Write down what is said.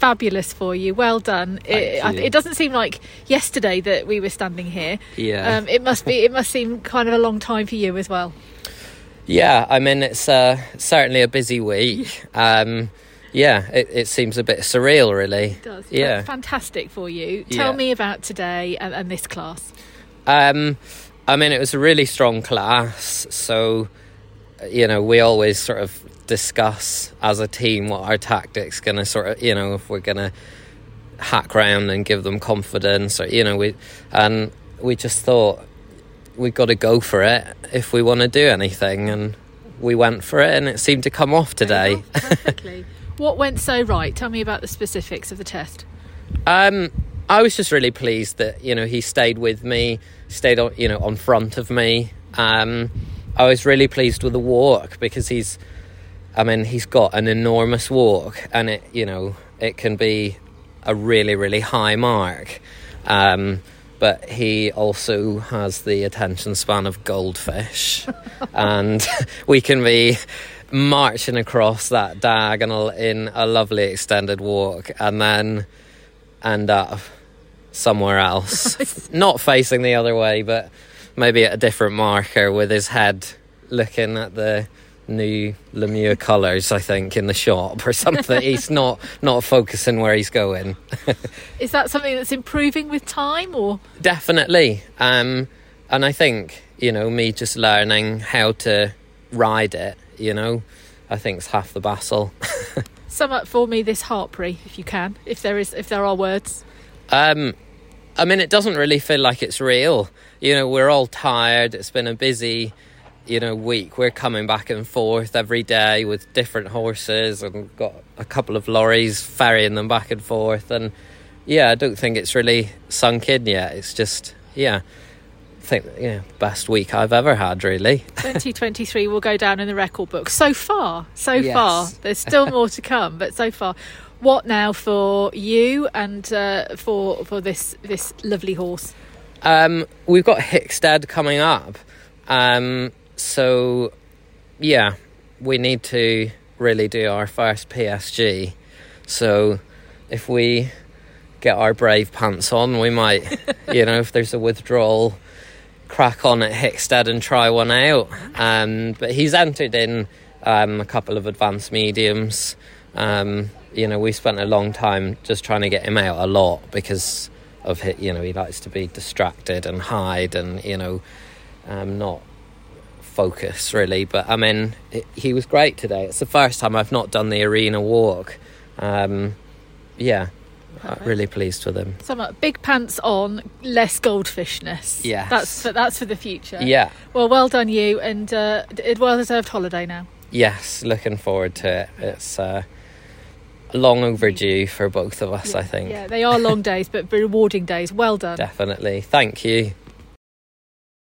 fabulous for you. Well done. It, you. it doesn't seem like yesterday that we were standing here. Yeah. Um, it must be. It must seem kind of a long time for you as well. Yeah, I mean it's uh, certainly a busy week. Um, yeah, it, it seems a bit surreal, really. It does. Yeah. That's fantastic for you. Tell Yeah. me about today and, and this class. Um, I mean, it was a really strong class. So, you know, we always sort of discuss as a team what our tactics going to sort of, you know, if we're going to hack round and give them confidence, or you know, we and we just thought we've got to go for it if we want to do anything, and we went for it, and it seemed to come off today. Perfectly. what went so right? Tell me about the specifics of the test. Um, I was just really pleased that you know he stayed with me, stayed on you know on front of me. Um, I was really pleased with the walk because he's, I mean, he's got an enormous walk, and it you know it can be a really really high mark. Um, but he also has the attention span of goldfish, and we can be marching across that diagonal in a lovely extended walk, and then end up somewhere else. Not facing the other way, but maybe at a different marker with his head looking at the new Lemieux colours, I think, in the shop or something. he's not not focusing where he's going. Is that something that's improving with time, or Definitely. Um, and I think, you know, me just learning how to ride it, you know, I think it's half the battle. sum up for me this Harpreet, if you can, if there is, if there are words. Um, I mean, it doesn't really feel like it's real. You know, we're all tired. It's been a busy, you know, week. We're coming back and forth every day with different horses and got a couple of lorries ferrying them back and forth. And yeah, I don't think it's really sunk in yet. It's just, yeah, I think, yeah, best week I've ever had, really. 2023 will go down in the record book. So far, so Yes. far. There's still more to come, but so far. What now for you and uh, for for this this lovely horse? Um, we've got Hickstead coming up. Um, so, yeah, we need to really do our first PSG. So, if we get our brave pants on, we might, you know, if there's a withdrawal, crack on at Hickstead and try one out. Um, but he's entered in um, a couple of advanced mediums. Um, you know, we spent a long time just trying to get him out a lot because of it. You know, he likes to be distracted and hide, and you know, um, not focus really. But I mean, it, he was great today. It's the first time I've not done the arena walk. Um, yeah, I'm really pleased with him. Sum up: big pants on, less goldfishness. Yeah, that's for, that's for the future. Yeah. Well, well done you, and uh, a well deserved holiday now. Yes, looking forward to it. It's uh, long overdue for both of us, I think. Yeah, they are long days, but rewarding days. Well done. Definitely. Thank you.